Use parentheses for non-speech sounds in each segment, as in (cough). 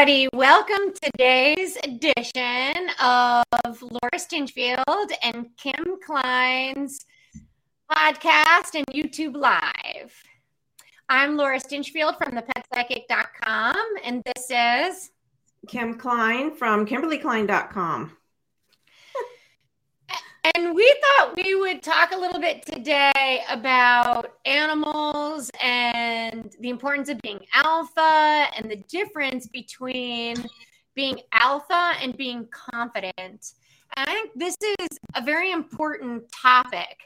everybody. Welcome to today's edition of Laura Stinchfield and Kim Klein's podcast and YouTube Live. I'm Laura Stinchfield from thepetpsychic.com, and this is Kim Klein from KimberlyKlein.com. And we thought we would talk a little bit today about animals and the importance of being alpha and the difference between being alpha and being confident. And I think this is a very important topic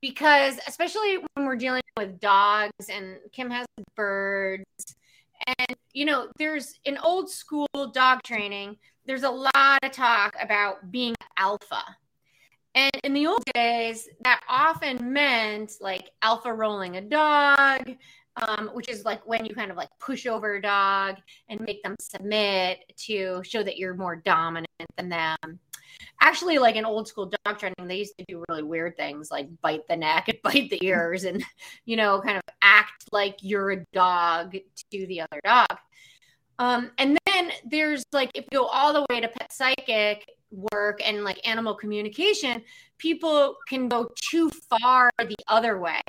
because, especially when we're dealing with dogs, and Kim has birds, and you know, there's in old school dog training, there's a lot of talk about being alpha and in the old days, that often meant like alpha rolling a dog, um, which is like when you kind of like push over a dog and make them submit to show that you're more dominant than them. Actually, like in old school dog training, they used to do really weird things like bite the neck and (laughs) bite the ears and, you know, kind of act like you're a dog to the other dog. Um, and then there's like, if you go all the way to pet psychic, work and like animal communication, people can go too far the other way.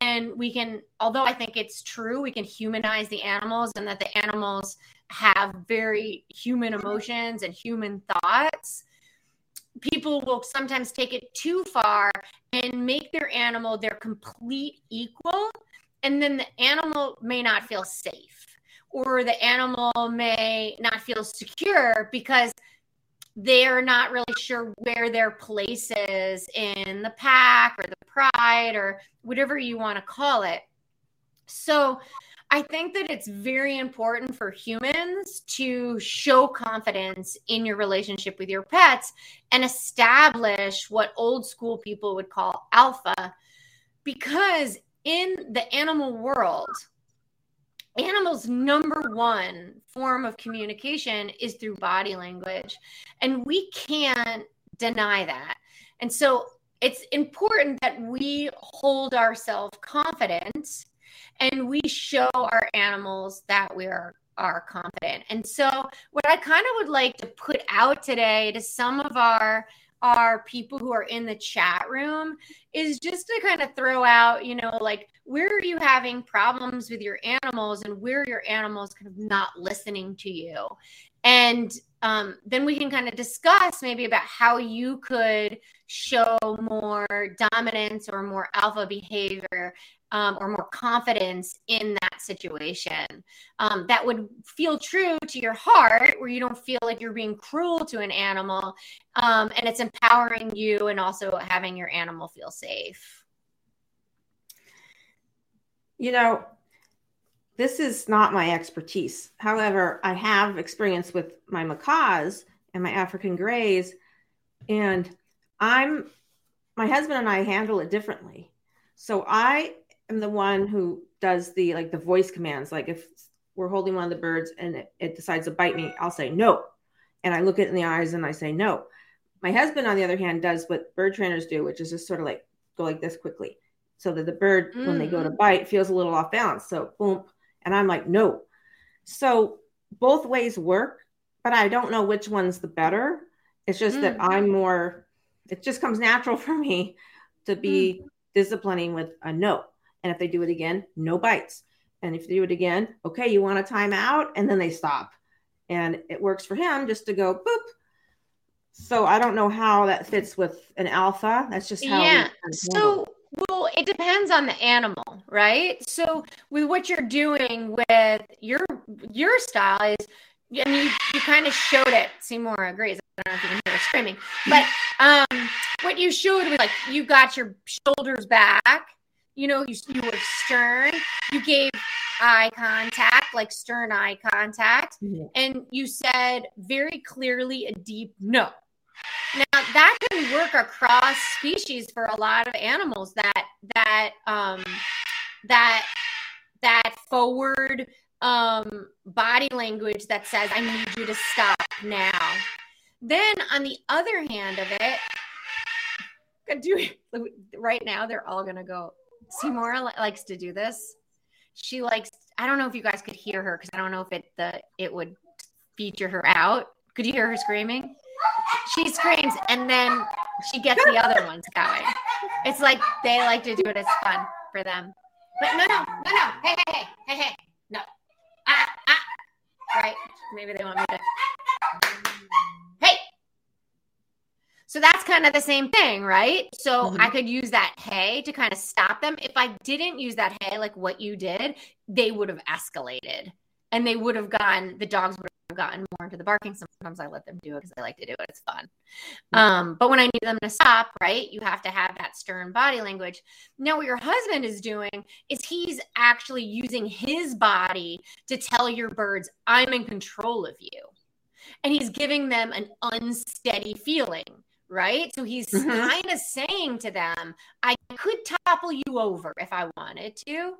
And we can, although I think it's true, we can humanize the animals and that the animals have very human emotions and human thoughts. People will sometimes take it too far and make their animal their complete equal. And then the animal may not feel safe or the animal may not feel secure because they're not really sure where their place is in the pack or the pride or whatever you want to call it. So I think that it's very important for humans to show confidence in your relationship with your pets and establish what old school people would call alpha because in the animal world, animals number one form of communication is through body language and we can't deny that. And so it's important that we hold ourselves confident and we show our animals that we are are confident. And so what i kind of would like to put out today to some of our our people who are in the chat room is just to kind of throw out, you know, like where are you having problems with your animals and where your animals kind of not listening to you. And um, then we can kind of discuss maybe about how you could show more dominance or more alpha behavior um, or more confidence in that situation um, that would feel true to your heart where you don't feel like you're being cruel to an animal um, and it's empowering you and also having your animal feel safe. You know this is not my expertise. However i have experience with my macaws and my african grays and i'm my husband and i handle it differently. So i am the one who does the like the voice commands. Like if we're holding one of the birds and it, it decides to bite me, I'll say no. And I look it in the eyes and I say no. My husband, on the other hand, does what bird trainers do, which is just sort of like go like this quickly. So that the bird, mm. when they go to mm. bite, feels a little off balance. So boom. And I'm like, no. So both ways work, but I don't know which one's the better. It's just mm. that I'm more, it just comes natural (laughs) for me to be mm. disciplining with a no. And if they do it again, no bites. And if they do it again, okay, you want a timeout? And then they stop. And it works for him just to go boop. So I don't know how that fits with an alpha. That's just how. Yeah. So, well, it depends on the animal, right? So with what you're doing with your your style is, I mean, you, you kind of showed it. Seymour agrees. I don't know if you can hear her screaming, but um, what you showed was like you got your shoulders back you know, you, you were stern. You gave eye contact, like stern eye contact, mm-hmm. and you said very clearly a deep no. Now that can work across species for a lot of animals. That that um, that that forward um, body language that says, "I need you to stop now." Then on the other hand of it, (laughs) do right now they're all gonna go Seymour likes to do this. She likes. I don't know if you guys could hear her because I don't know if it the it would feature her out. Could you hear her screaming? She screams and then she gets the other ones going. It's like they like to do it. It's fun for them. But no, no, no, no. Hey, hey, hey, hey, hey. No. Ah, ah. Right. Maybe they want me to. Hey. So that's kind of the same thing, right? So mm-hmm. I could use that hey to kind of stop them. If I didn't use that hey, like what you did, they would have escalated and they would have gone, the dogs would have gotten more into the barking. Sometimes I let them do it because I like to do it. It's fun. Um, but when I need them to stop, right, you have to have that stern body language. Now, what your husband is doing is he's actually using his body to tell your birds, I'm in control of you. And he's giving them an unsteady feeling right? So he's mm-hmm. kind of saying to them, I could topple you over if I wanted to.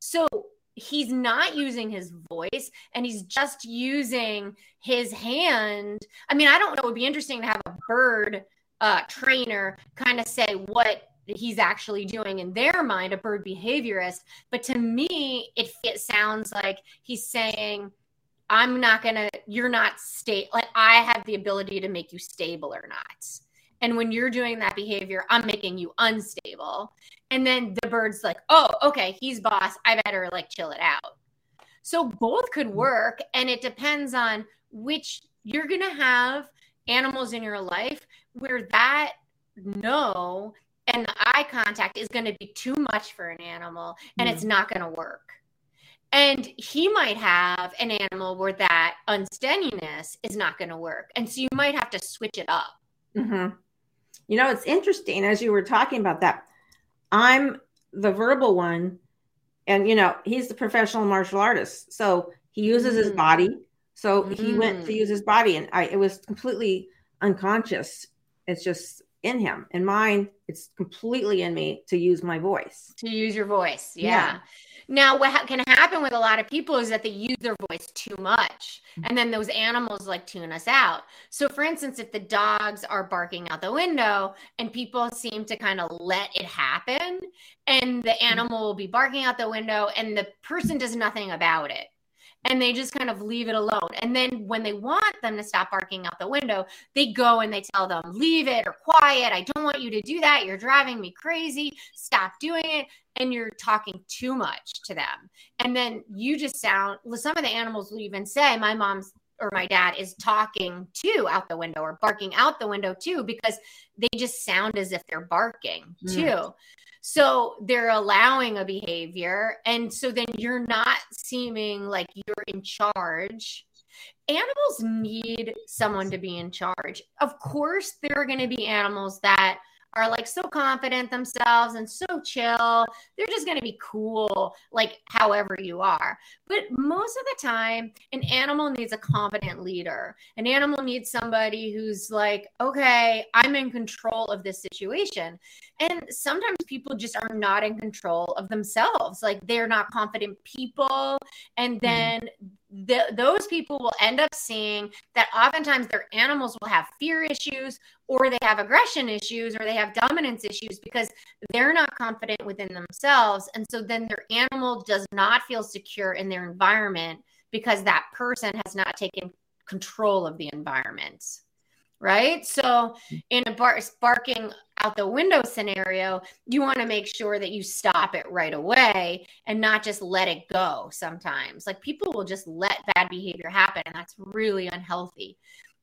So he's not using his voice and he's just using his hand. I mean, I don't know. It would be interesting to have a bird uh, trainer kind of say what he's actually doing in their mind, a bird behaviorist. But to me, it, it sounds like he's saying, I'm not to, you're not state, like I have the ability to make you stable or not. And when you're doing that behavior, I'm making you unstable. And then the bird's like, oh, okay, he's boss. I better like chill it out. So both could work. And it depends on which you're going to have animals in your life where that no and the eye contact is going to be too much for an animal and mm. it's not going to work. And he might have an animal where that unsteadiness is not going to work. And so you might have to switch it up. Mm-hmm. You know, it's interesting as you were talking about that. I'm the verbal one, and you know, he's the professional martial artist. So he uses mm. his body. So mm. he went to mm. use his body, and I it was completely unconscious. It's just in him. In mine, it's completely in me to use my voice. To use your voice. Yeah. yeah. Now, what ha- can happen with a lot of people is that they use their voice too much, and then those animals like tune us out. So, for instance, if the dogs are barking out the window and people seem to kind of let it happen, and the mm-hmm. animal will be barking out the window, and the person does nothing about it and they just kind of leave it alone. And then when they want them to stop barking out the window, they go and they tell them, leave it or quiet. I don't want you to do that. You're driving me crazy. Stop doing it. And you're talking too much to them. And then you just sound, some of the animals will even say, my mom's or my dad is talking too out the window or barking out the window too because they just sound as if they're barking mm. too. Mm. So they're allowing a behavior. And so then you're not seeming like you're in charge. Animals need someone to be in charge. Of course, there are going to be animals that are like so confident themselves and so chill. They're just going to be cool, like however you are. But most of the time, an animal needs a confident leader. An animal needs somebody who's like, okay, I'm in control of this situation. And sometimes people just are not in control of themselves. Like they're not confident people. And mm-hmm. then those people will end up seeing that oftentimes their animals will have fear issues or they have aggression issues or they have dominance issues because they're not confident within themselves. And so then their animal does not feel secure in their environment because that person has not taken control of the environment right? So in a bar- barking out the window scenario, you want to make sure that you stop it right away and not just let it go sometimes. Like people will just let bad behavior happen, and that's really unhealthy.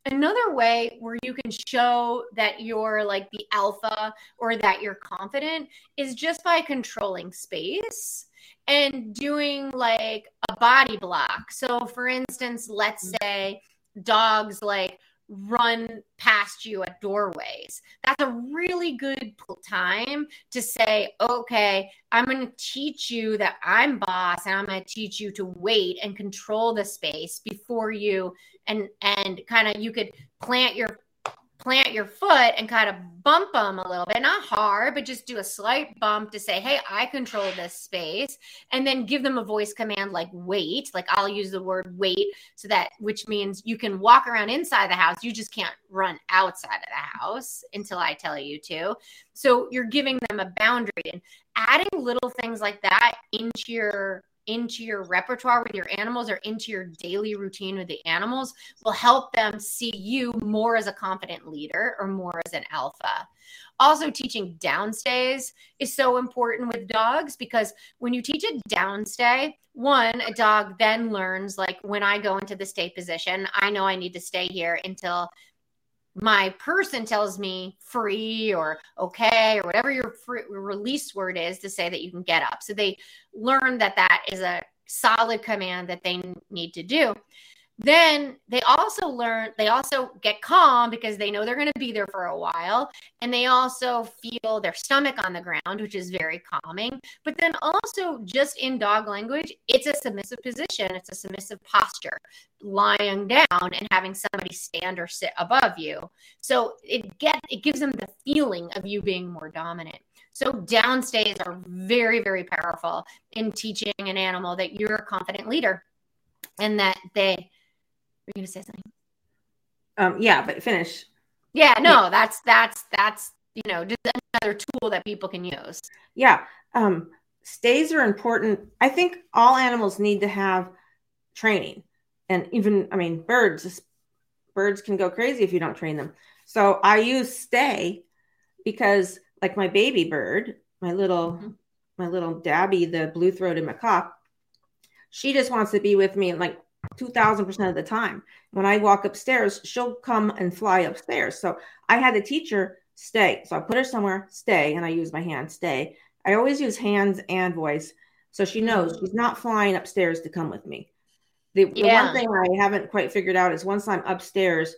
Another way where you can show that you're like the alpha or that you're confident is just by controlling space and doing like a body block. So, for instance, let's mm. say dogs like run past you at doorways. That's a really good time to say, okay, I'm going to teach you that I'm boss and I'm going to teach you to wait and control the space before you and and kind of you could plant your plant your foot and kind of bump them a little bit, not hard, but just do a slight bump to say, Hey, I control this space. And then give them a voice command like wait. Like I'll use the word wait so that, which means you can walk around inside the house. You just can't run outside of the house until I tell you to. So you're giving them a boundary and adding little things like that into your into your repertoire with your animals or into your daily routine with the animals will help them see you more as a confident leader or more as an alpha. Also, teaching downstays is so important with dogs because when you teach a downstay, one, a dog then learns like when I go into the stay position, I know I need to stay here until my person tells me free or okay or whatever your free, release word is to say that you can get up. So they learn that that is a solid command that they need to do then they also learn they also get calm because they know they're going to be there for a while and they also feel their stomach on the ground which is very calming. But then also just in dog language it's a submissive position it's a submissive posture lying down and having somebody stand or sit above you. So it get it gives them the feeling of you being more dominant. So downstays are very very powerful in teaching an animal that you're a confident leader and that they were you going to say something? Um, yeah, but finish. Yeah, no, yeah. that's that's that's you know just another tool that people can use. Yeah, um, stays are important. I think all animals need to have training, and even I mean birds. Birds can go crazy if you don't train them. So I use stay because, like my baby bird, my little mm-hmm. my little Dabby, the blue throated macaw, she just wants to be with me and like 2000% of the time. When I walk upstairs, she'll come and fly upstairs. So I had to teach her stay. So I put her somewhere, stay, and I use my hand, stay. I always use hands and voice. So she knows mm. she's not flying upstairs to come with me. The, the one thing I haven't quite figured out is once I'm upstairs,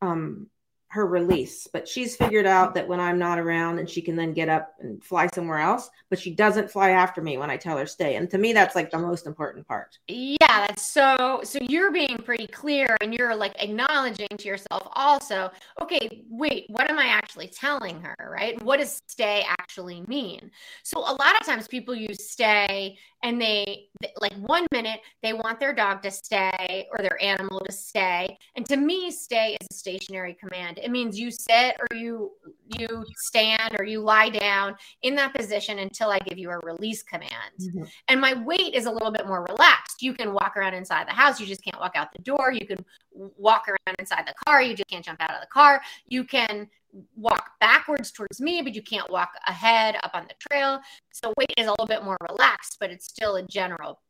um, her release. But she's figured out that when I'm not around and she can then get up and fly somewhere else, but she doesn't fly after me when I tell her stay. And to me, that's like the most important part. Yeah, that's so so you're being pretty clear and you're like acknowledging to yourself also, okay, wait, what am I actually telling her, right? What does stay actually mean? So a lot of times people use stay and they like one minute they want their dog to stay or their animal to stay. And to me stay is a stationary command. It means you sit or you you stand or you lie down in that position until i give you a release command. Mm-hmm. and my wait is a little bit more relaxed. You can walk around inside the house. You just can't walk out the door. You can walk around inside the car. You just can't jump out of the car. You can walk backwards towards me, but you can't walk ahead up on the trail. So wait is a little bit more relaxed, but it's still a general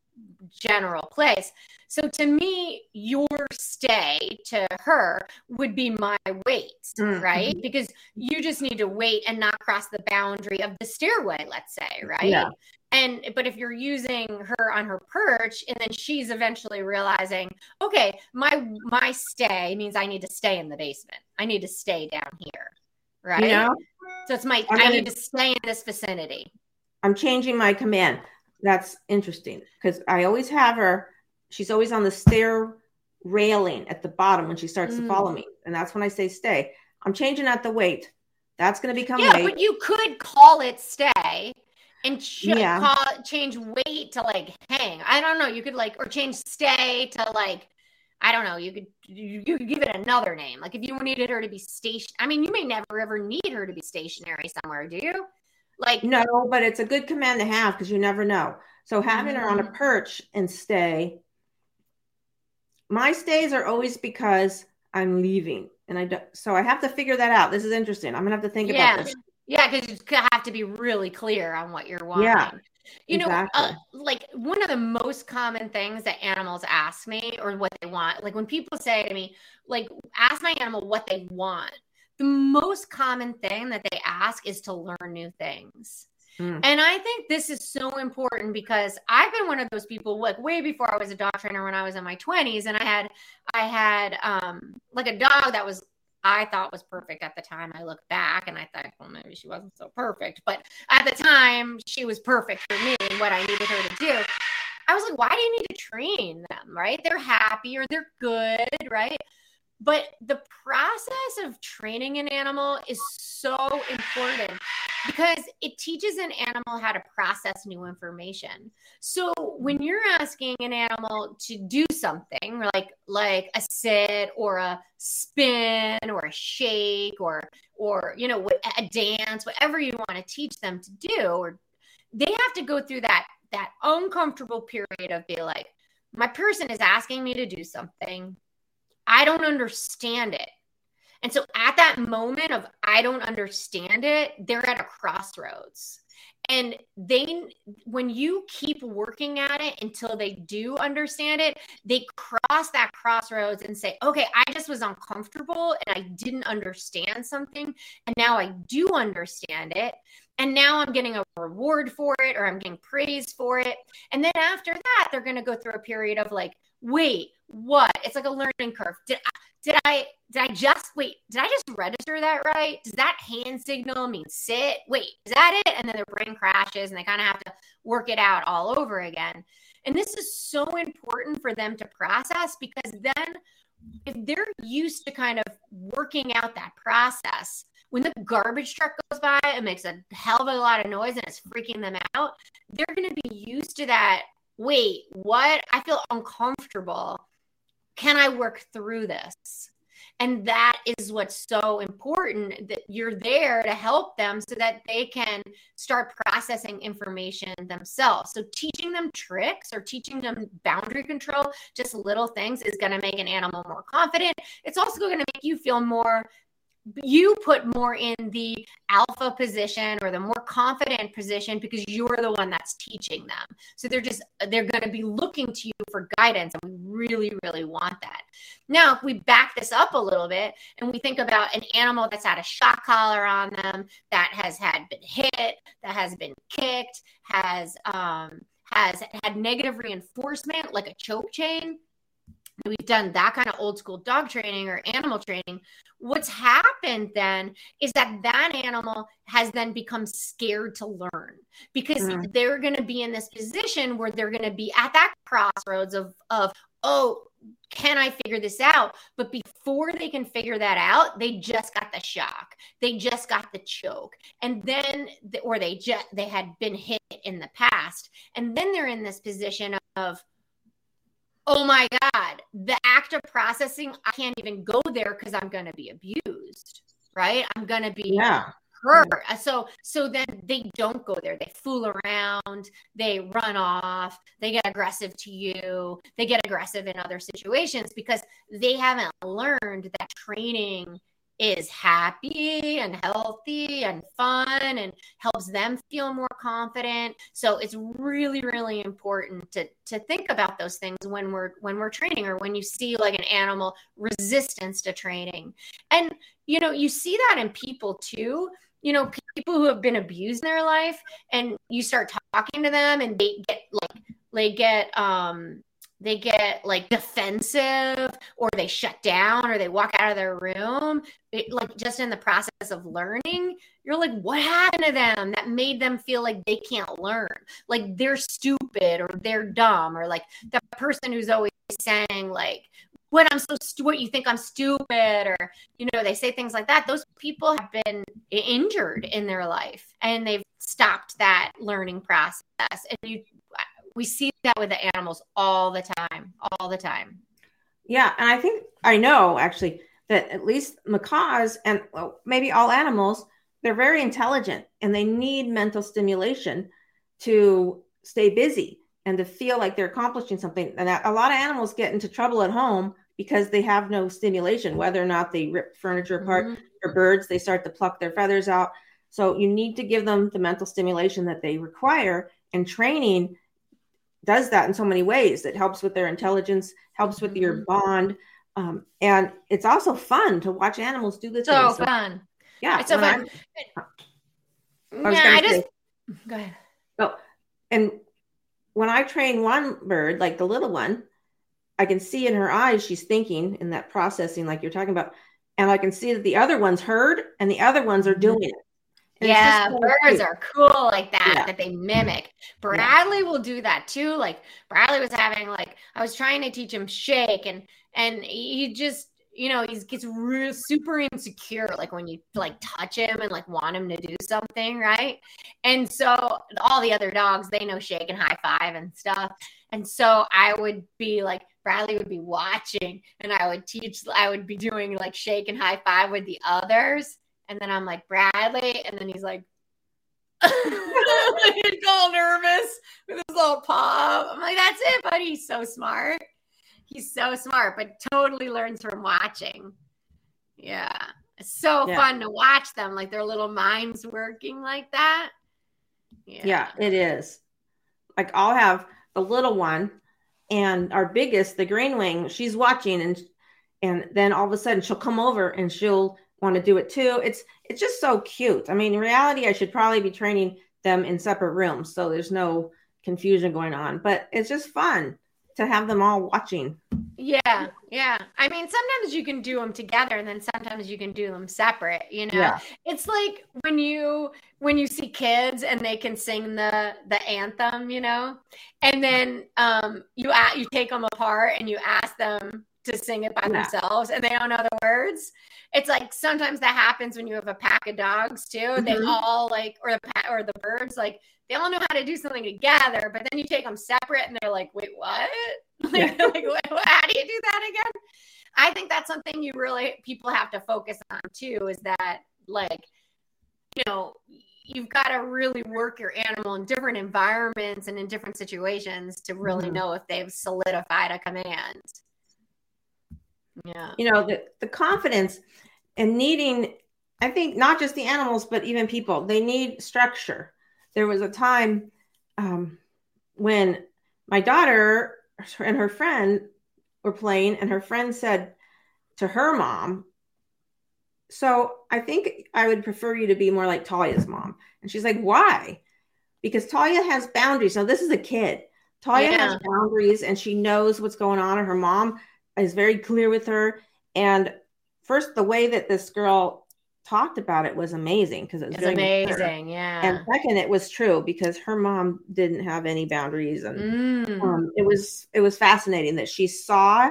general place. So to me, your stay to her would be my wait, mm-hmm. right? Because you just need to wait and not cross the boundary of the stairway, let's say, right? Yeah. And but if you're using her on her perch and then she's eventually realizing, okay, my my stay means I need to stay in the basement. I need to stay down here. Right? You know? So it's my I need to stay in this vicinity. I'm changing my command. That's interesting because I always have her. She's always on the stair railing at the bottom when she starts mm. to follow me, and that's when I say stay. I'm changing out the wait. That's going to become yeah, wait. but you could call it stay and ch- yeah. call change wait to like hang. I don't know. You could like or change stay to like I don't know. You could you, you could give it another name. Like if you needed her to be station. I mean, you may never ever need her to be stationary somewhere, do you? Like no, but it's a good command to have because you never know. So having mm-hmm. her on a mm-hmm. perch and stay. My stays are always because I'm leaving, and I don't. So I have to figure that out. This is interesting. I'm gonna have to think yeah. about this. Yeah, because you have to be really clear on what you're wanting. Yeah. You know, uh, like one of the most common things that animals ask me or what they want, like when people say to me, like, ask my animal what they want, the most common thing that they ask is to learn new things. Mm. And I think this is so important because I've been one of those people like way before I was a dog trainer when I was in my 20s and I had I had um like a dog that was I thought was perfect at the time. I look back and I thought, well, maybe she wasn't so perfect. But at the time, she was perfect for me and what I needed her to do. I was like, why do you need to train them? Right? They're happy or they're good, right? But the process of training an animal is so important because it teaches an animal how to process new information. So when mm. you're asking an animal to do something like like a sit or a spin or a shake or or you know a dance, whatever you want to teach them to do, or they have to go through that that uncomfortable period of be like, my person is asking me to do something. I don't understand it. And so at that moment of I don't understand it, they're at a crossroads. And they, when you keep working at it until they do understand it, they cross that crossroads and say, okay, I just was uncomfortable and I didn't understand something. And now I do understand it. And now I'm getting a reward for it or I'm getting praise for it. And then after that, they're going to go through a period of like, wait, what? It's like a learning curve. Did I, did I did I just wait? Did I just register that right? Does that hand signal mean sit? Wait, is that it? And then their brain crashes and they kind of have to work it out all over again. And this is so important for them to process because then if they're used to kind of working out that process, when the garbage truck goes by and makes a hell of a lot of noise and it's freaking them out, they're going to be used to that. Wait, what? I feel uncomfortable can I work through this? And that is what's so important that you're there to help them so that they can start processing information themselves. So, teaching them tricks or teaching them boundary control, just little things, is going to make an animal more confident. It's also going to make you feel more you put more in the alpha position or the more confident position because you're the one that's teaching them. So they're just they're going to be looking to you for guidance and we really really want that. Now, if we back this up a little bit and we think about an animal that's had a shock collar on them that has had been hit, that has been kicked, has um has had negative reinforcement like a choke chain, we've done that kind of old school dog training or animal training what's happened then is that that animal has then become scared to learn because mm. they're going to be in this position where they're going to be at that crossroads of of oh can I figure this out? But before they can figure that out, they just got the shock. They just got the choke. And then, or they just, they had been hit in the past. And then they're in this position of, oh my God, the act of processing, I can't even go there because I'm going to be abused, right? I'm going to be yeah. hurt. So, so then they don't go there. They fool around, they run off, they get aggressive to you, they get aggressive in other situations because they haven't learned that training is happy and healthy and fun and helps them feel more confident. So it's really really important to to think about those things when we're when we're training or when you see like an animal resistance to training. And you know you see that in people too. You know people who have been abused in their life and you start talking to them and they get like they get um they get like defensive or they shut down or they walk out of their room it, like just in the process of learning you're like what happened to them that made them feel like they can't learn? Like they're stupid or they're dumb or like the person who's always saying like what i'm so stu- what you think i'm stupid or you know they say things like that those people have been injured in their life and they've stopped that learning process. And you we see that with the animals all the time, all the time. Yeah, and I think I know actually that at least macaws and well, maybe all animals, they're very intelligent and they need mental stimulation to stay busy and to feel like they're accomplishing something. And a lot of animals get into trouble at home because they have no stimulation, whether or not they rip furniture apart mm-hmm. or birds, they start to pluck their feathers out. So you need to give them the mental stimulation that they require. And training does that in so many ways. It helps with their intelligence, helps with your mm-hmm. bond, um, and it's also fun to watch animals do this. So, so fun. Yeah, it's so fun. I, I yeah, I just say, go ahead. Oh, and when I train one bird, like the little one, I can see in her eyes she's thinking in that processing, like you're talking about, and I can see that the other ones heard and the other ones are mm-hmm. doing it. And yeah, birds cute. are cool like that, yeah. that they mimic. Bradley yeah. will do that too. Like Bradley was having like I was trying to teach him shake and and he just you know, he gets real super insecure like when you like touch him and like want him to do something, right? And so all the other dogs, they know shake and high five and stuff. And so I would be like, Bradley would be watching and I would teach, I would be doing like shake and high five with the others. And then I'm like, Bradley. And then he's like, (laughs) He'd all nervous with his little paw. I'm like, that's it, buddy. He's so smart. He's so smart, but totally learns from watching. Yeah. It's so yeah. fun to watch them, like their little minds working like that. Yeah. yeah, it is. Like I'll have the little one and our biggest, the green wing, she's watching and and then all of a sudden she'll come over and she'll want to do it too. It's it's just so cute. I mean, in reality, I should probably be training them in separate rooms so there's no confusion going on. But it's just fun to have them all watching. Yeah, yeah. I mean, sometimes you can do them together, and then sometimes you can do them separate. You know, yeah. it's like when you when you see kids and they can sing the the anthem. You know, and then um, you at you take them apart and you ask them to sing it by yeah. themselves and they don't know the words. It's like sometimes that happens when you have a pack of dogs too. Mm-hmm. They all like, or the pet, or the birds, like they all know how to do something together, but then you take them separate and they're like, wait, what? (laughs) like, yeah. like what, how do you do that again? I think that's something you really people have to focus on too. Is that like, you know, you've got to really work your animal in different environments and in different situations to really mm-hmm. know if they've solidified a command. Yeah. You know, the, the confidence and needing, I think not just the animals, but even people, they need structure. There was a time um, when my daughter and her friend were playing, and her friend said to her mom, So I think I would prefer you to be more like Talia's mom. And she's like, Why? Because Talia has boundaries. Now, this is a kid. Talia yeah. has boundaries and she knows what's going on. And her mom is very clear with her. And first, the way that this girl talked about it was amazing because it was amazing. Yeah. And second, it was true because her mom didn't have any boundaries, and mm. um, it was it was fascinating that she saw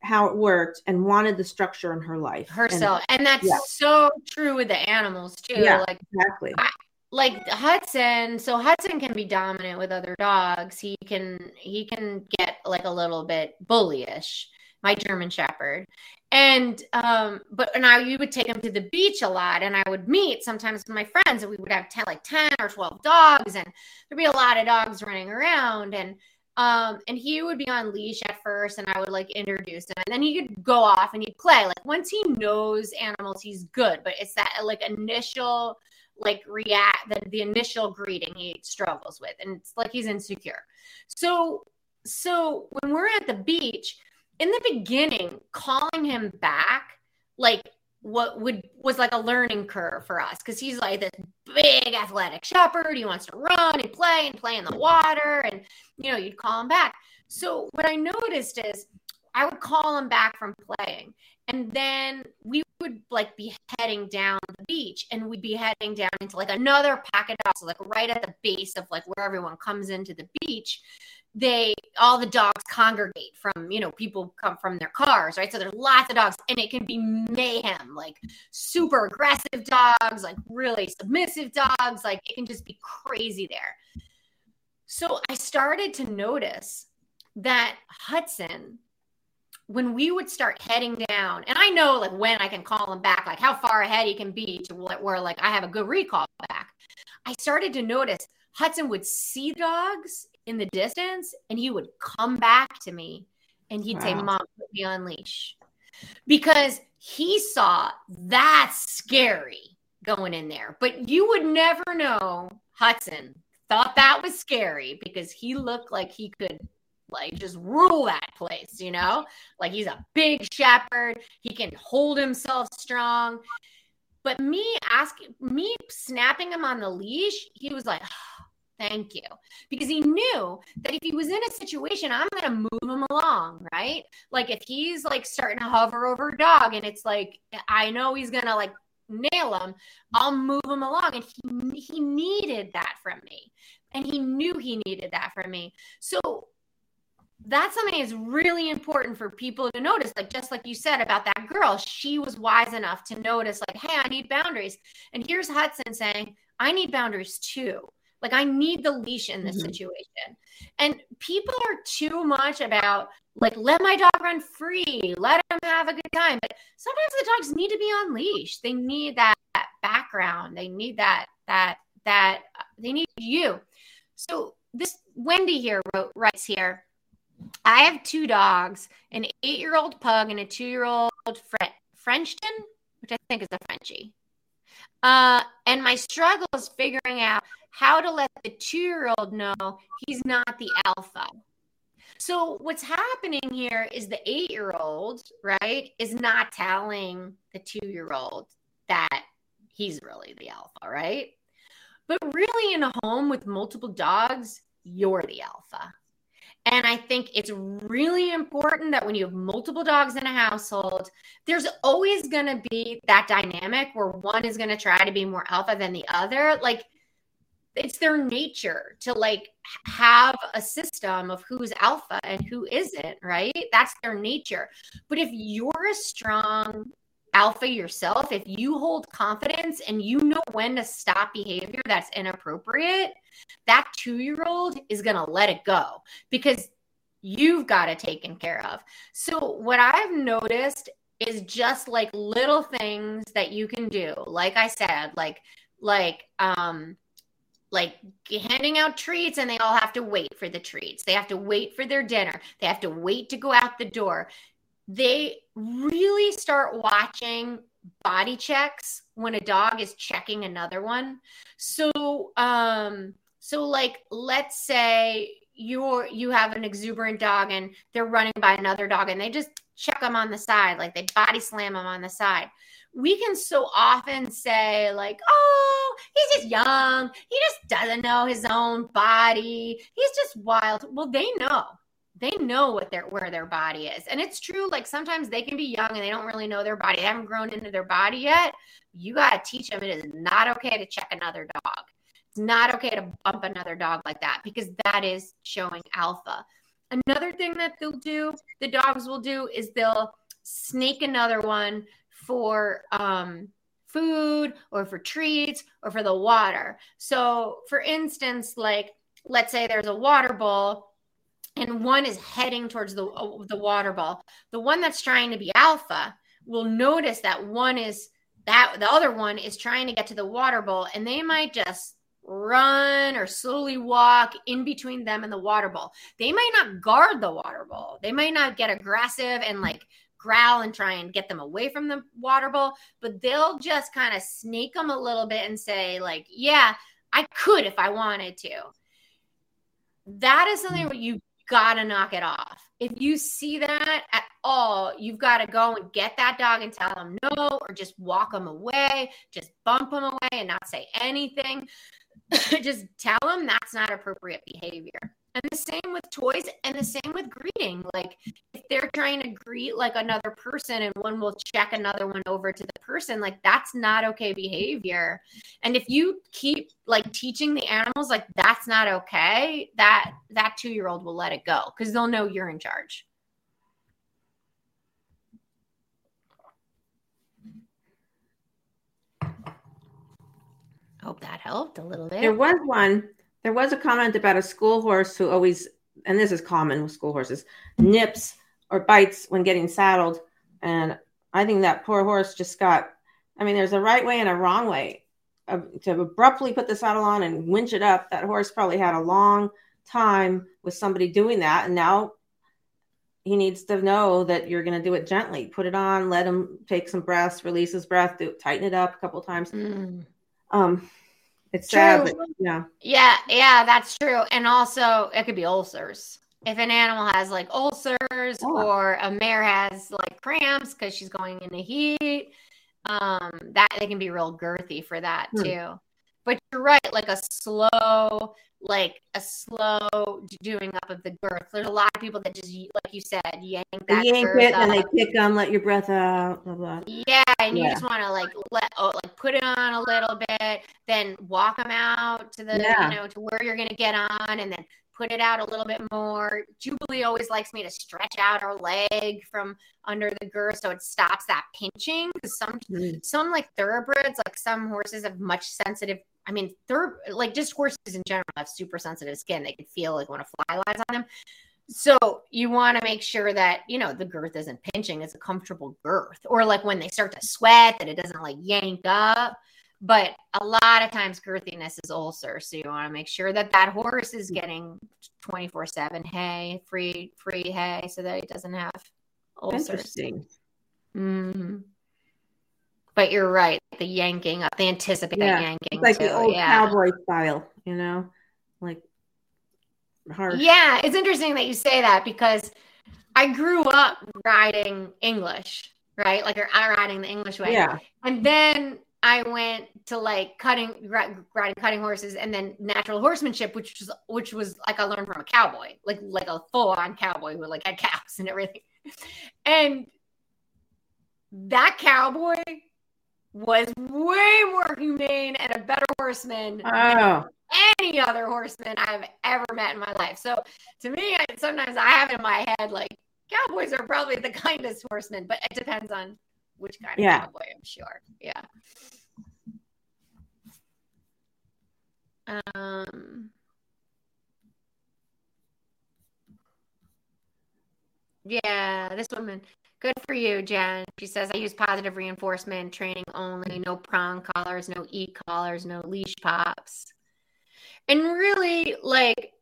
how it worked and wanted the structure in her life herself, and, and that's yeah. so true with the animals too. Yeah, like exactly. I, like Hudson, so Hudson can be dominant with other dogs. He can he can get like a little bit bullyish my German Shepherd. And um, but I, you would take him to the beach a lot, and I would meet sometimes with my friends, and we would have 10, like 10 or 12 dogs, and there'd be a lot of dogs running around. And um, and he would be on leash at first, and I would like introduce him, and then he could go off and he'd play. Like once he knows animals, he's good, but it's that like initial like react the, the initial greeting he struggles with, and it's like he's insecure. So so when we're at the beach in the beginning, calling him back, like what would was like a learning curve for us because he's like this big athletic shepherd. He wants to run and play and play in the water, and you know, you'd call him back. So what I noticed is I would call him back from playing, and then we would like be heading down the beach, and we'd be heading down into like another packet of like right at the base of like where everyone comes into the beach they all the dogs congregate from you know people come from their cars right? So there's lots of dogs and it can be mayhem like super aggressive dogs like really submissive dogs like it can just be crazy there. So i started to notice that hudson when we would start heading down and i know like when i can call him back like how far ahead he can be to where like i have a good recall back. I started to notice hudson would see dogs in the distance and he would come back to me and he'd wow. say, Mom, put me on leash. Because he saw that's scary going in there. But you would never know Hudson thought that was scary because he looked like he could like just rule that place, you know? Like he's a big shepherd, he can hold himself strong. But me asking me snapping him on the leash, he was like, Thank you. Because he knew that if he was in a situation, I'm going to move him along, right? Like if he's like starting to hover over a dog and it's like, I know he's going to like nail him, I'll move him along. And he, he needed that from me. And he knew he needed that from me. So that's something that's really important for people to notice. Like, just like you said about that girl, she was wise enough to notice, like, hey, I need boundaries. And here's Hudson saying, I need boundaries too. Like I need the leash in this mm-hmm. situation. And people are too much about like let my dog run free, let him have a good time. But sometimes the dogs need to be on leash. They need that, that background. They need that that that they need you. So this Wendy here wrote writes here. I have two dogs, an eight-year-old pug and a two-year-old Fre- Frenchton, which I think is a Frenchie. Uh, and my struggle is figuring out how to let the two-year-old know he's not the alpha. So what's happening here is the eight-year-old, right, is not telling the two-year-old that he's really the alpha, right? But really, in a home with multiple dogs, you're the alpha. And I think it's really important that when you have multiple dogs in a household, there's always going to be that dynamic where one is going to try to be more alpha than the other. Like it's their nature to like have a system of who's alpha and who isn't, right? That's their nature. But if you're a strong alpha yourself, if you hold confidence and you know when to stop behavior that's inappropriate, that two year old is going to let it go because you've got it taken care of. So, what I've noticed is just like little things that you can do. Like I said, like, like, um, like handing out treats and they all have to wait for the treats. They have to wait for their dinner. They have to wait to go out the door they really start watching body checks when a dog is checking another one. So, um, so like, let's say you're you have an exuberant dog and they're running by another dog and they just check them on the side, like they body slam them on the side. We can so often say like, "Oh, he's just young. He just doesn't know his own body. He's just wild." Well, they know they know what their where their body is. And it's true, like sometimes they can be young and they don't really know their body. They haven't grown into their body yet. You got to teach them it is not okay to check another dog. It's not okay to bump another dog like that because that is showing alpha. Another thing that they'll do, the dogs will do, is they'll snake another one for um, food or for treats or for the water. So, for instance, like let's say there's a water bowl and one is heading towards the uh, the water ball. The one that's trying to be alpha will notice that one is that the other one is trying to get to the water bowl and they might just run or slowly walk in between them and the water bowl. They might not guard the water bowl. They might not get aggressive and like growl and try and get them away from the water bowl, but they'll just kind of sneak them a little bit and say like, "Yeah, I could if I wanted to." That is something where you got to knock it off. If you see that at all, you've got to go and get that dog and tell them no, or just walk them away, just bump them away and not say anything. (laughs) just tell them that's not appropriate behavior. And the same with toys and the same with greeting. Like if they're trying to greet like another person and one will check another one over to the person, like that's not okay behavior. And if you keep like teaching the animals like that's not okay, that that 2-year-old will let it go cuz they'll know you're in charge. Hope that helped a little bit. There was one there was a comment about a school horse who always, and this is common with school horses, nips or bites when getting saddled. And I think that poor horse just got, I mean, there's a right way and a wrong way. Uh, to abruptly put the saddle on and winch it up, that horse probably had a long time with somebody doing that. And now he needs to know that you're going to do it gently. Put it on, let him take some breaths, release his breath, do, tighten it up a couple times. Mm. Um, it's true. sad, but yeah. Yeah, yeah, that's true. And also it could be ulcers. If an animal has like ulcers oh. or a mare has like cramps because she's going in the heat, um, that they can be real girthy for that hmm. too. But you're right, like a slow, like a slow doing up of the girth. There's a lot of people that just, like you said, yank that. yank it and they pick on, let your breath out. Blah, blah. Yeah, and yeah. you just want to like let, oh, like put it on a little bit, then walk them out to the, yeah. you know, to where you're gonna get on, and then put it out a little bit more. Jubilee always likes me to stretch out her leg from under the girth so it stops that pinching. Some mm. some like thoroughbreds, like some horses have much sensitive. I mean, third like just horses in general have super sensitive skin. They can feel like when a fly lies on them. So you want to make sure that you know the girth isn't pinching; it's a comfortable girth. Or like when they start to sweat, that it doesn't like yank up. but a lot of times girthiness is ulcer. So you want to make sure that that horse is getting 24 seven hay, free, free hay so that it doesn't have ulcers. Interesting. hmm But you're right. The yanking up, the anticipated Yeah, yanking. It's like too, the old yeah. cowboy style, you know, like hard. Yeah, it's interesting that you say that because I grew up riding English, right? Like or riding the English way. Yeah. And then I went to like cutting riding cutting horses and then natural horsemanship, which was which was like I learned from a cowboy, like like a full on cowboy who like had cows and everything. And that cowboy was way more humane and a better horseman Oh, any other horseman I've ever met in my life. So to me, I, sometimes I have in my head like cowboys are probably the (laughs) kindest horsemen, but it depends on which kind of cowboy, I'm sure. Yeah. Um. Yeah, this woman. Good for you, Jen. She says, I use positive reinforcement training only, no prong collars, no e collars, no leash pops. And really, like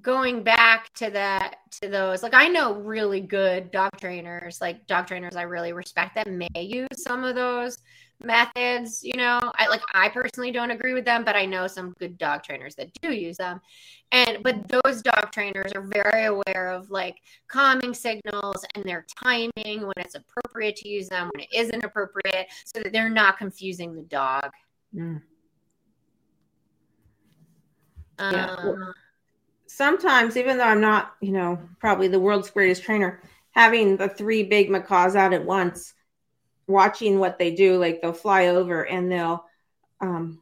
going back to that, to those, like I know really good dog trainers, like dog trainers I really respect that may use some of those methods. You know, I like, I personally don't agree with them, but I know some good dog trainers that do use them. And, but those dog trainers are very aware of like calming signals and their timing when it's appropriate to use them, when it isn't appropriate, so that they're not confusing the dog. Mm. Yeah. Um, sometimes, even though I'm not, you know, probably the world's greatest trainer, having the three big macaws out at once, watching what they do, like they'll fly over and they'll, um,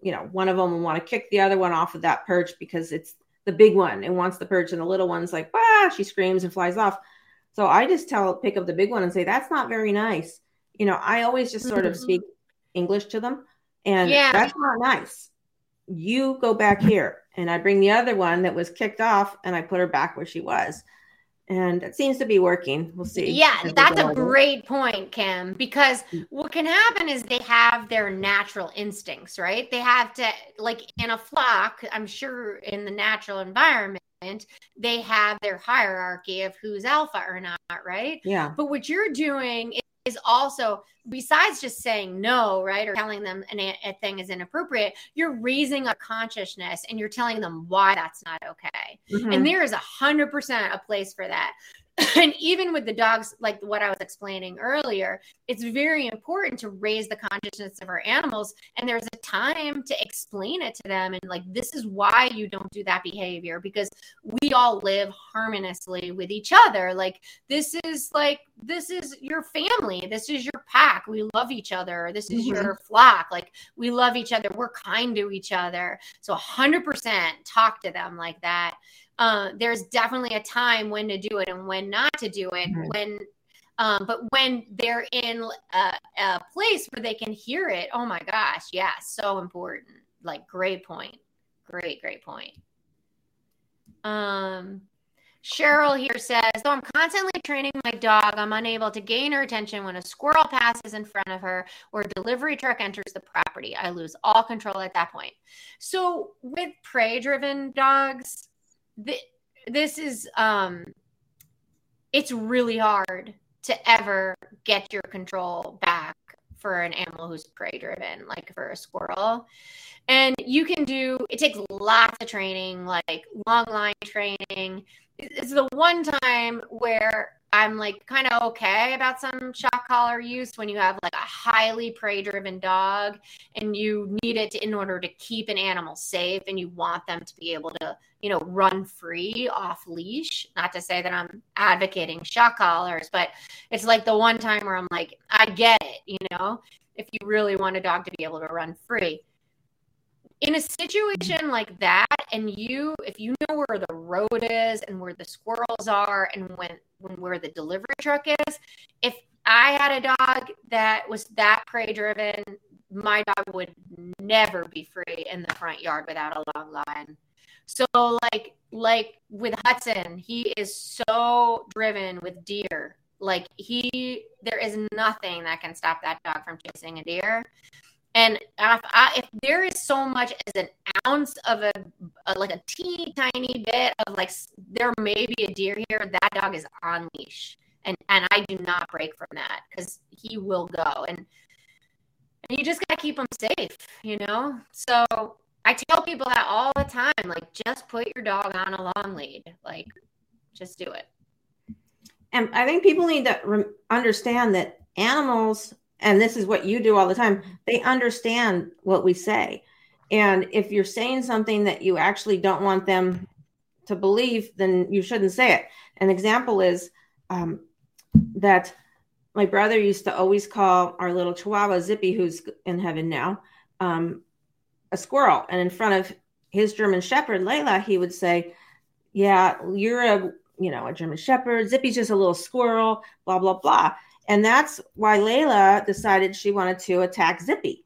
you know, one of them will want to kick the other one off of that perch because it's the big one and wants the perch, and the little one's like, ah, she screams and flies off. So I just tell, pick up the big one and say, that's not very nice. You know, I always just sort of Mhm. speak English to them, and Yeah. that's not nice. You go back here, and I bring the other one that was kicked off, and I put her back where she was, and it seems to be working. We'll see. Yeah, that's a great point, Kim, because Mm. what can happen is they have their natural instincts, right? They have to, like in a flock, I'm sure in the natural environment, they have their hierarchy of who's alpha or not, right? Yeah, But what you're doing is also, besides just saying no, right, or telling them an, a thing is inappropriate, you're raising a consciousness and you're telling them why that's not okay. Mhm. And there is a hundred percent a place for that. (laughs) and even with the dogs, like what I was explaining earlier, it's very important to raise the consciousness of our animals. And there's a time to explain it to them. And like, this is why you don't do that behavior because we all live harmoniously with each other. Like, this is like, this is your family. This is your pack. We love each other. This is Mhm. your flock. Like, we love each other. We're kind to each other. So 100% talk to them like that uh, there's definitely a time when to do it and when not to do it. Mhm. When, um, but when they're in a, a place where they can hear it, oh my gosh, yeah, so important. Like, great point. Great, great point. Um, Cheryl here says, though I'm constantly training my dog, I'm unable to gain her attention when a squirrel passes in front of her or a delivery truck enters the property. I lose all control at that point. So with prey driven dogs, th- this is um it's really hard to ever get your control back for an animal who's prey driven like for a squirrel. And you can do it takes lots of training like long line training. It's the one time where i'm like kind of okay about some shock collar use when you have like a highly prey driven dog and you need it in order to keep an animal safe and you want them to be able to you know run free off leash. Not to say that i'm advocating shock collars but it's like the one time where i'm like i get it you know? If you really want a dog to be able to run free in a situation like that and you if you know where the road is and where the squirrels are and when when where the delivery truck is if i had a dog that was that prey driven my dog would never be free in the front yard without a long line. So like like with hudson he is so driven with deer. Like he there is nothing that can stop that dog from chasing a deer And if, I, if there is so much as an ounce of a, a, like a teeny tiny bit of like there may be a deer here, that dog is on leash, and and I do not break from that because he will go, and and you just gotta keep him safe, you know. So I tell people that all the time, like just put your dog on a long lead, like just do it. And I think people need to re- understand that animals and this is what you do all the time they understand what we say. And if you're saying something that you actually don't want them to believe then you shouldn't say it. An example is um, that my brother used to always call our little chihuahua zippy who's in heaven now um, a squirrel. And in front of his german shepherd layla he would say yeah you're a you know a german shepherd. Zippy's just a little squirrel blah blah blah and that's why Layla decided she wanted to attack Zippy.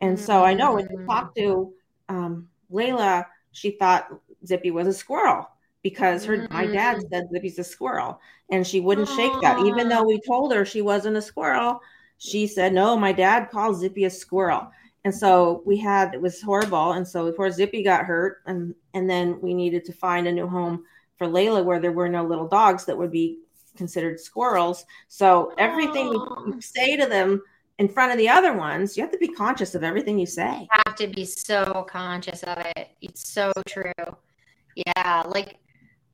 And mm-hmm. so I know when you talk to um, Layla, she thought Zippy was a squirrel because her mm-hmm. my dad mm-hmm. said Zippy's a squirrel, and she wouldn't Aww. shake that. Even though we told her she wasn't a squirrel, she said, "No, my dad calls Zippy a squirrel." And so we had it was horrible. And so before Zippy got hurt, and and then we needed to find a new home for Layla where there were no little dogs that would be considered squirrels. So everything oh. you say to them in front of the other ones, you have to be conscious of everything you say. You have to be so conscious of it. It's so true. Yeah, like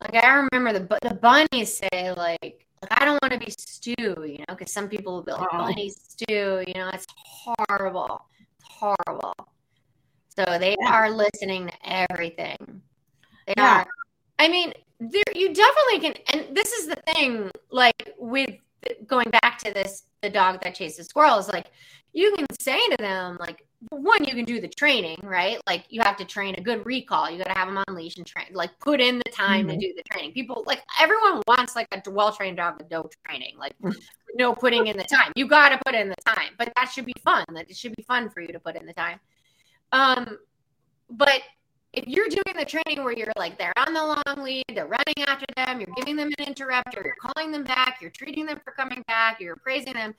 like I remember the the bunnies say like like I don't want to be stew, you know, because some people will be like oh. bunny stew, you know, it's horrible, it's horrible. So they yeah. are listening to everything. They yeah. are. I mean, there you definitely can and this is the thing like with going back to this the dog that chases squirrels like you can say to them like one you can do the training right? Like you have to train a good recall. You got to have them on leash and train like put in the time mm-hmm. to do the training. People like everyone wants like a well-trained dog with no training like mm. no putting in the time. You got to put in the time but that should be fun. That it should be fun for you to put in the time. Um but if you're doing the training where you're like they're on the long lead, they're running after them, you're giving them an interrupter, you're calling them back, you're treating them for coming back, you're praising them,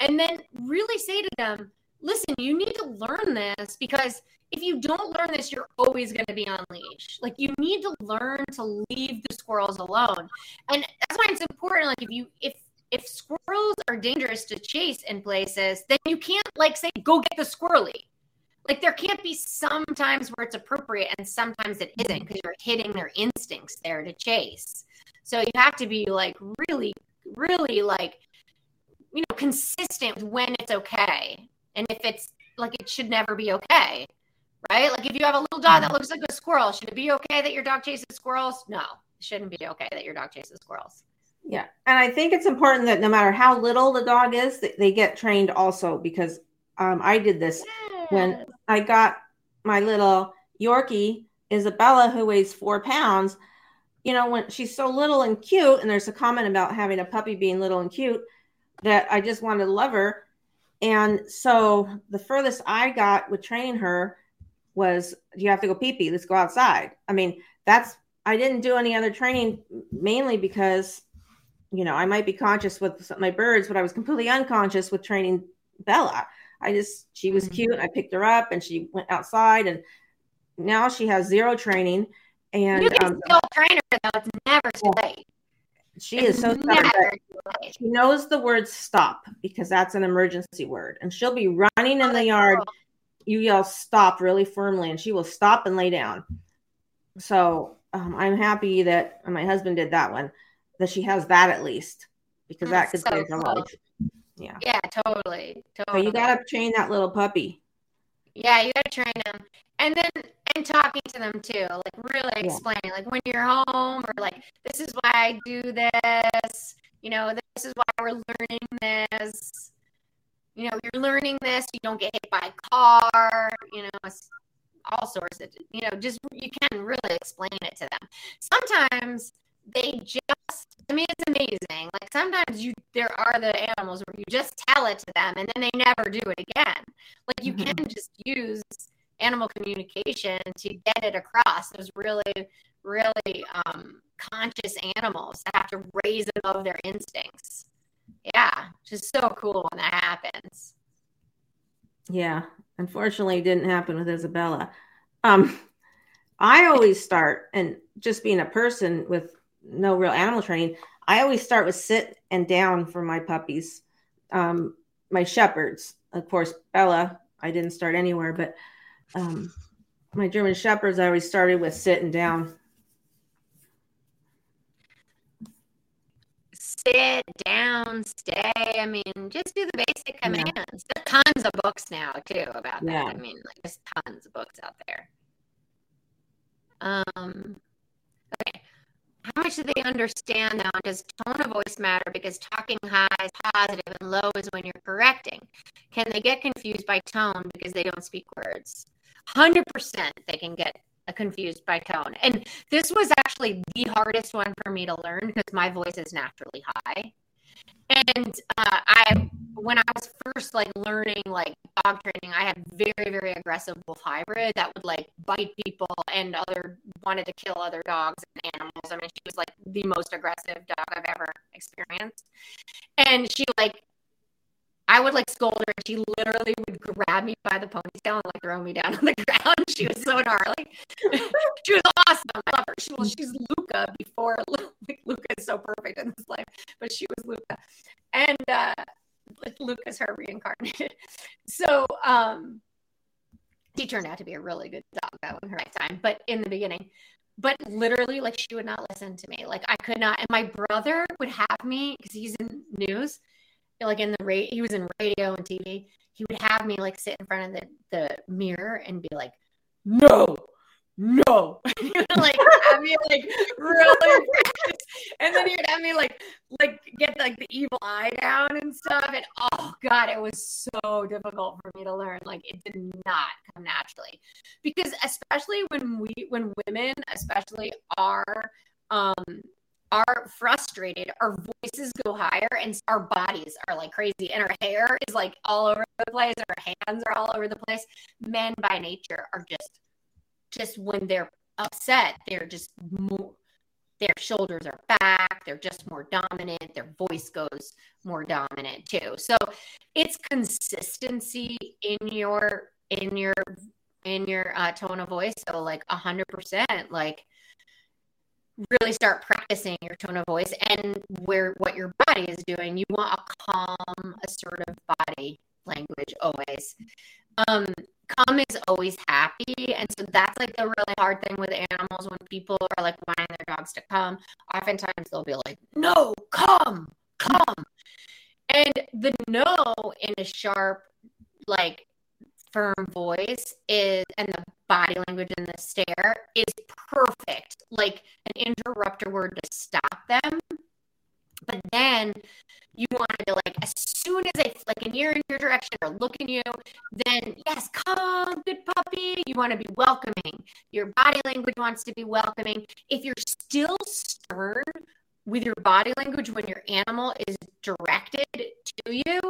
and then really say to them, listen, you need to learn this because if you don't learn this, you're always going to be on leash. Like you need to learn to leave the squirrels alone. And that's why it's important. Like if you, if, if squirrels are dangerous to chase in places, then you can't like say, go get the squirrely like there can't be sometimes where it's appropriate and sometimes it isn't because you're hitting their instincts there to chase. So you have to be like really, really like, you know, consistent with when it's okay. And if it's like it should never be okay. Right? Like if you have a little dog that looks like a squirrel, should it be okay that your dog chases squirrels? No, it shouldn't be okay that your dog chases squirrels. Yeah. And I think it's important that no matter how little the dog is, they get trained also because um, I did this when I got my little Yorkie, Isabella, who weighs four pounds. You know, when she's so little and cute, and there's a comment about having a puppy being little and cute that I just wanted to love her. And so the furthest I got with training her was, you have to go pee pee? Let's go outside. I mean, that's, I didn't do any other training mainly because, you know, I might be conscious with my birds, but I was completely unconscious with training Bella. I just she was mm-hmm. cute. I picked her up and she went outside and now she has zero training. And you can um, still train her though. It's never too late. She it's is so stubborn. She knows the word stop because that's an emergency word. And she'll be running in oh, the yard. You yell stop really firmly and she will stop and lay down. So um, I'm happy that my husband did that one, that she has that at least because that's that could so save her life. Yeah. Yeah, totally. Totally. So you gotta train that little puppy. Yeah, you gotta train them. And then and talking to them too, like really yeah. explaining, like when you're home or like this is why I do this, you know, this is why we're learning this. You know, you're learning this, you don't get hit by a car, you know, all sorts of you know, just you can really explain it to them. Sometimes they just I mean it's amazing. Like sometimes you there are the animals where you just tell it to them and then they never do it again. Like you mm-hmm. can just use animal communication to get it across those really really um, conscious animals that have to raise above their instincts. Yeah, just so cool when that happens. Yeah. Unfortunately, it didn't happen with Isabella. Um, I always start, and just being a person with no real animal training, I always start with sit and down for my puppies. Um, my shepherds, of course, Bella, I didn't start anywhere, but um, my German shepherds, I always started with sit and down. sit down, stay. I mean, just do the basic commands. Yeah. There's tons of books now too about that. Yeah. I mean, like there's tons of books out there. Um. How much do they understand now? Does tone of voice matter? Because talking high is positive and low is when you're correcting. Can they get confused by tone because they don't speak words? 100% they can get uh, confused by tone. And this was actually the hardest one for me to learn because my voice is naturally high. And uh, I, when I was first like learning like dog training, I had very, very aggressive wolf hybrid that would like bite people and other wanted to kill other dogs and animals. I mean, she was like the most aggressive dog I've ever experienced. And she like I would like scold her she literally would grab me by the ponytail and like throw me down (laughs) on the ground. She was so gnarly. (laughs) she was awesome. I love her. She, well, she's Luca before (laughs) like, Luca is so perfect in this life, but she was Luca. And uh Luca's her reincarnated. So um she turned out to be a really good dog that one her right time, but in the beginning. But literally, like she would not listen to me. Like I could not. And my brother would have me because he's in news like in the rate he was in radio and TV, he would have me like sit in front of the, the mirror and be like, no, no. (laughs) like have me like really and then he would have me like like get like the evil eye down and stuff. And oh god, it was so difficult for me to learn. Like it did not come naturally. Because especially when we when women especially are um are frustrated, our voices go higher, and our bodies are like crazy, and our hair is like all over the place, our hands are all over the place. Men by nature are just, just when they're upset, they're just more, their shoulders are back, they're just more dominant, their voice goes more dominant too. So it's consistency in your in your in your uh, tone of voice. So like a hundred percent, like really start practicing your tone of voice and where what your body is doing. You want a calm, assertive body language always. Um, calm is always happy, and so that's like the really hard thing with animals when people are like wanting their dogs to come. Oftentimes they'll be like, "No, come, come," and the no in a sharp, like firm voice is and the body language and the stare is perfect. Like an interrupter word to stop them. But then you want to like as soon as they like an ear in your direction or look in you then yes come good puppy. You want to be welcoming. Your body language wants to be welcoming. If you're still stern with your body language when your animal is directed to you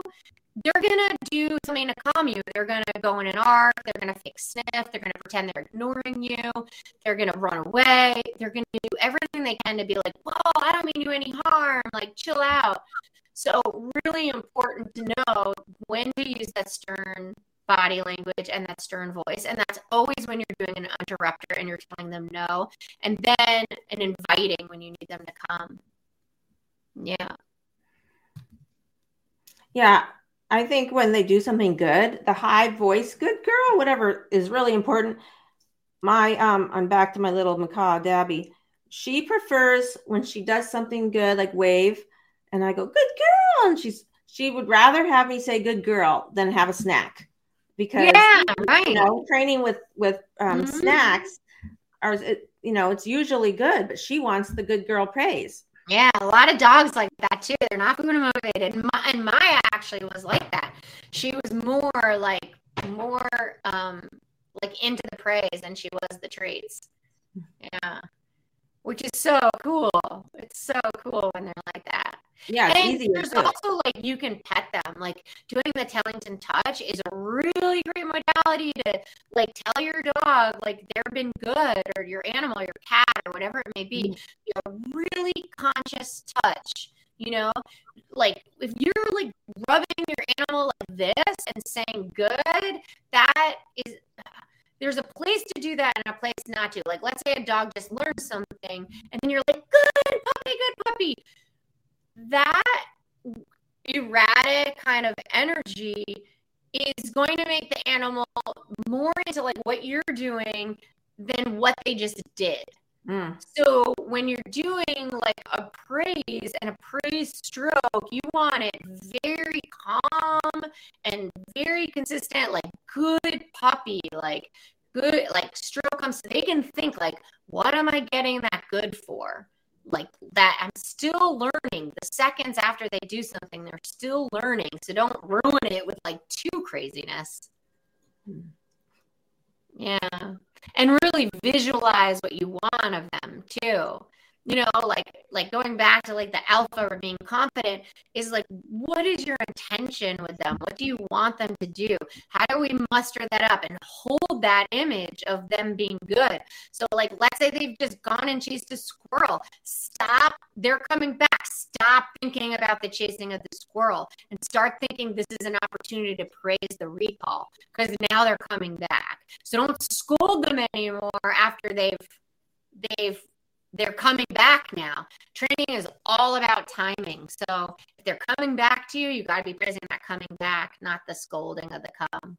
they're gonna do something to calm you. They're gonna go in an arc. They're gonna fake sniff. They're gonna pretend they're ignoring you. They're gonna run away. They're gonna do everything they can to be like, "Whoa, I don't mean you any harm. Like, chill out." So, really important to know when to use that stern body language and that stern voice, and that's always when you're doing an interrupter and you're telling them no, and then an inviting when you need them to come. Yeah. Yeah, I think when they do something good, the high voice, good girl, whatever is really important. My um, I'm back to my little macaw, Dabby. She prefers when she does something good, like wave, and I go, good girl, and she's she would rather have me say good girl than have a snack because yeah, right. you know training with with um, mm-hmm. snacks are you know it's usually good, but she wants the good girl praise. Yeah, a lot of dogs like that too. They're not food motivated. And Maya actually was like that. She was more like more um like into the praise than she was the treats. Yeah. Which is so cool. It's so cool when they're like that. Yeah, and easy. There's also like you can pet them. Like doing the Tellington touch is a really great modality to like tell your dog like they've been good or your animal, your cat or whatever it may be. Mm-hmm. A really conscious touch. You know, like if you're like rubbing your animal like this and saying good, that is there's a place to do that and a place not to. Like let's say a dog just learned something and then you're like, good puppy, good puppy. That erratic kind of energy is going to make the animal more into like what you're doing than what they just did. Mm. So when you're doing like a praise and a praise stroke, you want it very calm and very consistent, like good puppy, like good, like stroke comes. They can think like, what am I getting that good for? Like that, I'm still learning. The seconds after they do something, they're still learning. So don't ruin it with like too craziness. Mm. Yeah and really visualize what you want of them too you know like like going back to like the alpha or being confident is like what is your intention with them? What do you want them to do? How do we muster that up and hold that image of them being good? So like let's say they've just gone and chased a squirrel. Stop they're coming back. Stop thinking about the chasing of the squirrel and start thinking this is an opportunity to praise the recall because now they're coming back. So don't scold them anymore after they've they've they're coming back now. Training is all about timing. So if they're coming back to you, you got to be present that coming back, not the scolding of the come.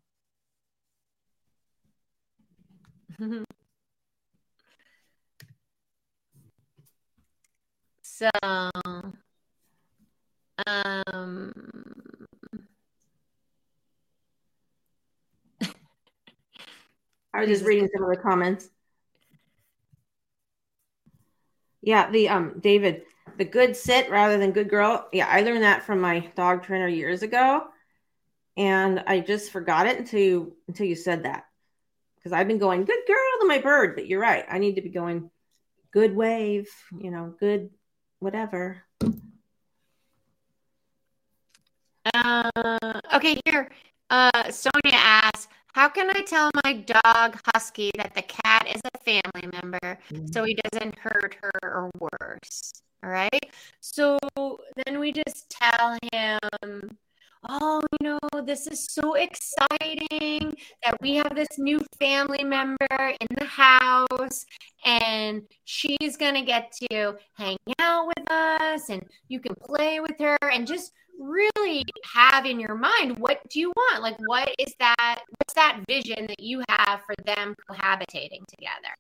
(laughs) so, um, I was just reading some of the comments. Yeah, the um David, the good sit rather than good girl. Yeah, I learned that from my dog trainer years ago. And I just forgot it until you until you said that. Because I've been going good girl to my bird, but you're right. I need to be going good wave, you know, good whatever. Uh, okay, here. Uh, Sonia asks, how can I tell my dog Husky that the cat is a family member mm-hmm. so he doesn't hurt her or worse? All right. So then we just tell him, oh, you know, this is so exciting that we have this new family member in the house and she's going to get to hang out with us and you can play with her and just really have in your mind what do you want? Like what is that what's that vision that you have for them cohabitating together?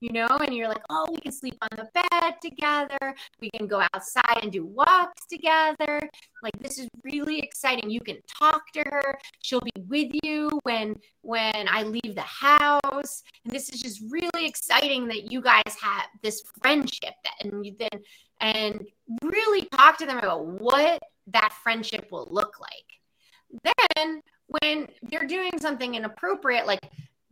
You know and you're like oh we can sleep on the bed together. We can go outside and do walks together. Like this is really exciting. You can talk to her. She'll be with you when when i leave the house. And this is just really exciting that you guys have this friendship that and you then and really talk to them about what that friendship will look like. Then when they're doing something inappropriate, like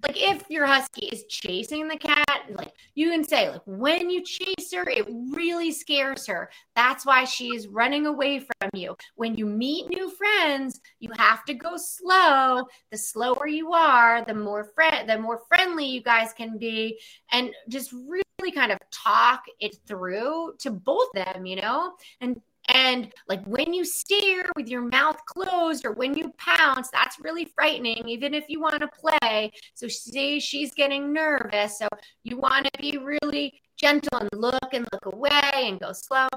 like if your husky is chasing the cat, like you can say, like when you chase her, it really scares her. That's why she's running away from you. When you meet new friends, you have to go slow. The slower you are, the more friend, the more friendly you guys can be, and just really kind of talk it through to both them, you know, and and like when you stare with your mouth closed or when you pounce, that's really frightening, even if you want to play. So, say she's getting nervous. So, you want to be really gentle and look and look away and go slow.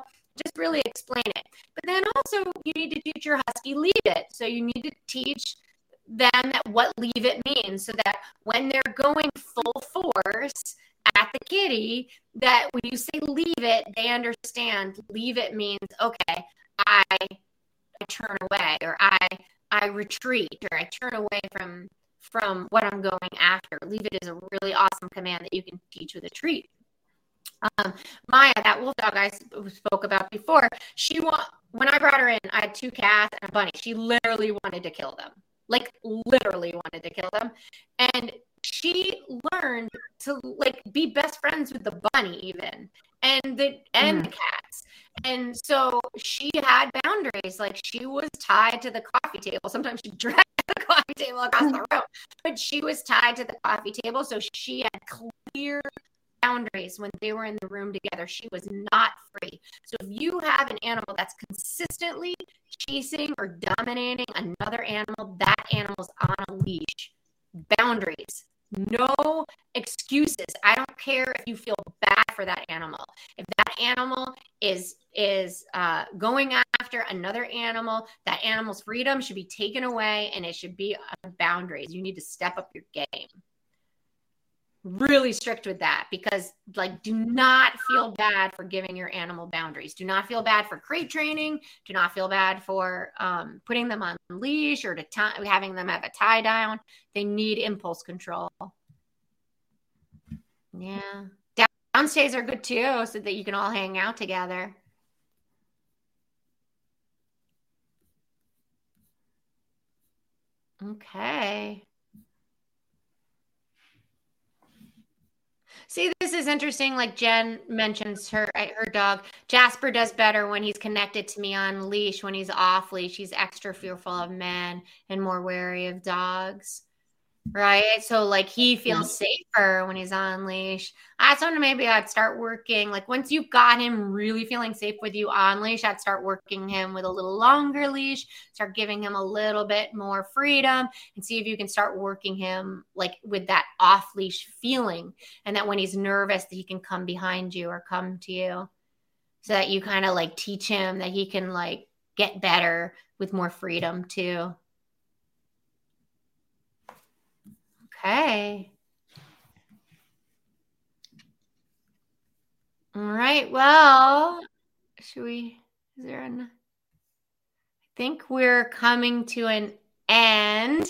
Just really explain it. But then also, you need to teach your husky leave it. So, you need to teach them that what leave it means so that when they're going full force, at the kitty that when you say leave it, they understand leave it means okay, I, I turn away or I I retreat or I turn away from from what I'm going after. Leave it is a really awesome command that you can teach with a treat. Um, Maya, that wolf dog I spoke about before, she want when I brought her in, I had two cats and a bunny. She literally wanted to kill them, like literally wanted to kill them, and she learned to like be best friends with the bunny even and the and mm. the cats and so she had boundaries like she was tied to the coffee table sometimes she (laughs) dragged the coffee table across the room but she was tied to the coffee table so she had clear boundaries when they were in the room together. She was not free. So if you have an animal that's consistently chasing or dominating another animal, that animal's on a leash. Boundaries. No excuses. I don't care if you feel bad for that animal. If that animal is is uh, going after another animal, that animal's freedom should be taken away, and it should be boundaries. You need to step up your game really strict with that because like do not feel bad for giving your animal boundaries. Do not feel bad for crate training. Do not feel bad for um, putting them on leash or to t- having them have a tie down. They need impulse control. Yeah. Downstays are good too so that you can all hang out together. Okay See, this is interesting. Like Jen mentions her her dog Jasper does better when he's connected to me on leash. When he's off leash, he's extra fearful of men and more wary of dogs right? So like he feels safer when he's on leash. I told him maybe I'd start working like once you've got him really feeling safe with you on leash, I'd start working him with a little longer leash, start giving him a little bit more freedom and see if you can start working him like with that off leash feeling and that when he's nervous that he can come behind you or come to you. So that you kind of like teach him that he can like get better with more freedom too. Okay. All right. Well, should we? Is there an? I think we're coming to an end,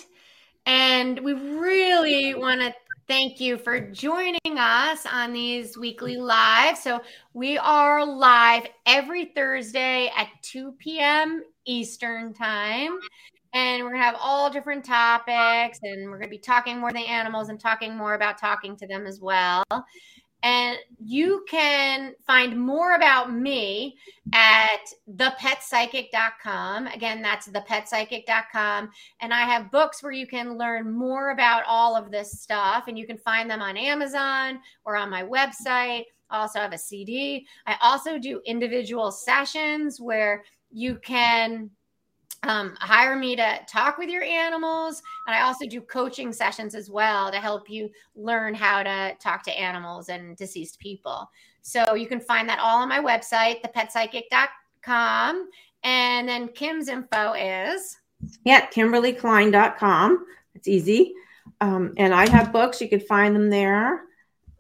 and we really want to thank you for joining us on these weekly lives. So we are live every Thursday at 2 p.m. Eastern time and we're to have all different topics and we're to be talking more than animals and talking more about talking to them as well. And you can find more about me at thepetpsychic.com again that's thepetpsychic.com and i have books where you can learn more about all of this stuff and you can find them on amazon or on my website. I also have a cd i also do individual sessions where you can um, hire me to talk with your animals. And I also do coaching sessions as well to help you learn how to talk to animals and deceased people. So you can find that all on my website, thepetpsychic.com. And then Kim's info is? Yeah, kimberlyklein.com. It's easy. Um, and I have books, you can find them there.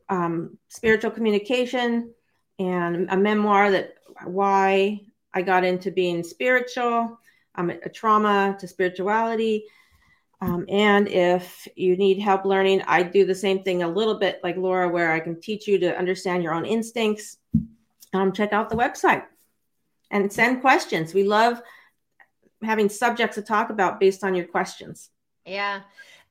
Um, spiritual communication and a memoir that why I got into being spiritual um, a trauma to spirituality. Um, and if you need help learning, I do the same thing a little bit like Laura, where I can teach you to understand your own instincts. Um, check out the website and send questions. We love having subjects to talk about based on your questions. Yeah.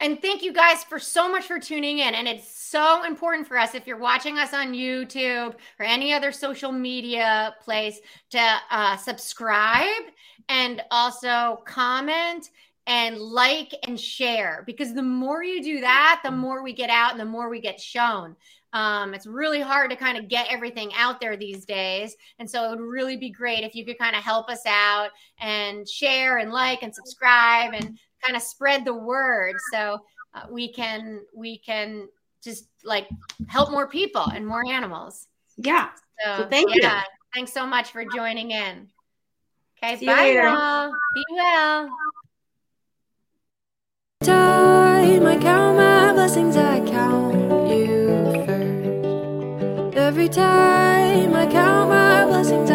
And thank you guys for so much for tuning in. And it's so important for us if you're watching us on YouTube or any other social media place to uh, subscribe and also comment and like and share because the more you do that, the more we get out and the more we get shown. Um, it's really hard to kind of get everything out there these days. And so it would really be great if you could kind of help us out and share and like and subscribe and kind of spread the word so uh, we can we can just like help more people and more animals. Yeah. So, so thank yeah, you. Thanks so much for joining in. Okay, See bye y'all. Be well. Time I count my blessings, I count you first. Every time I count my blessings.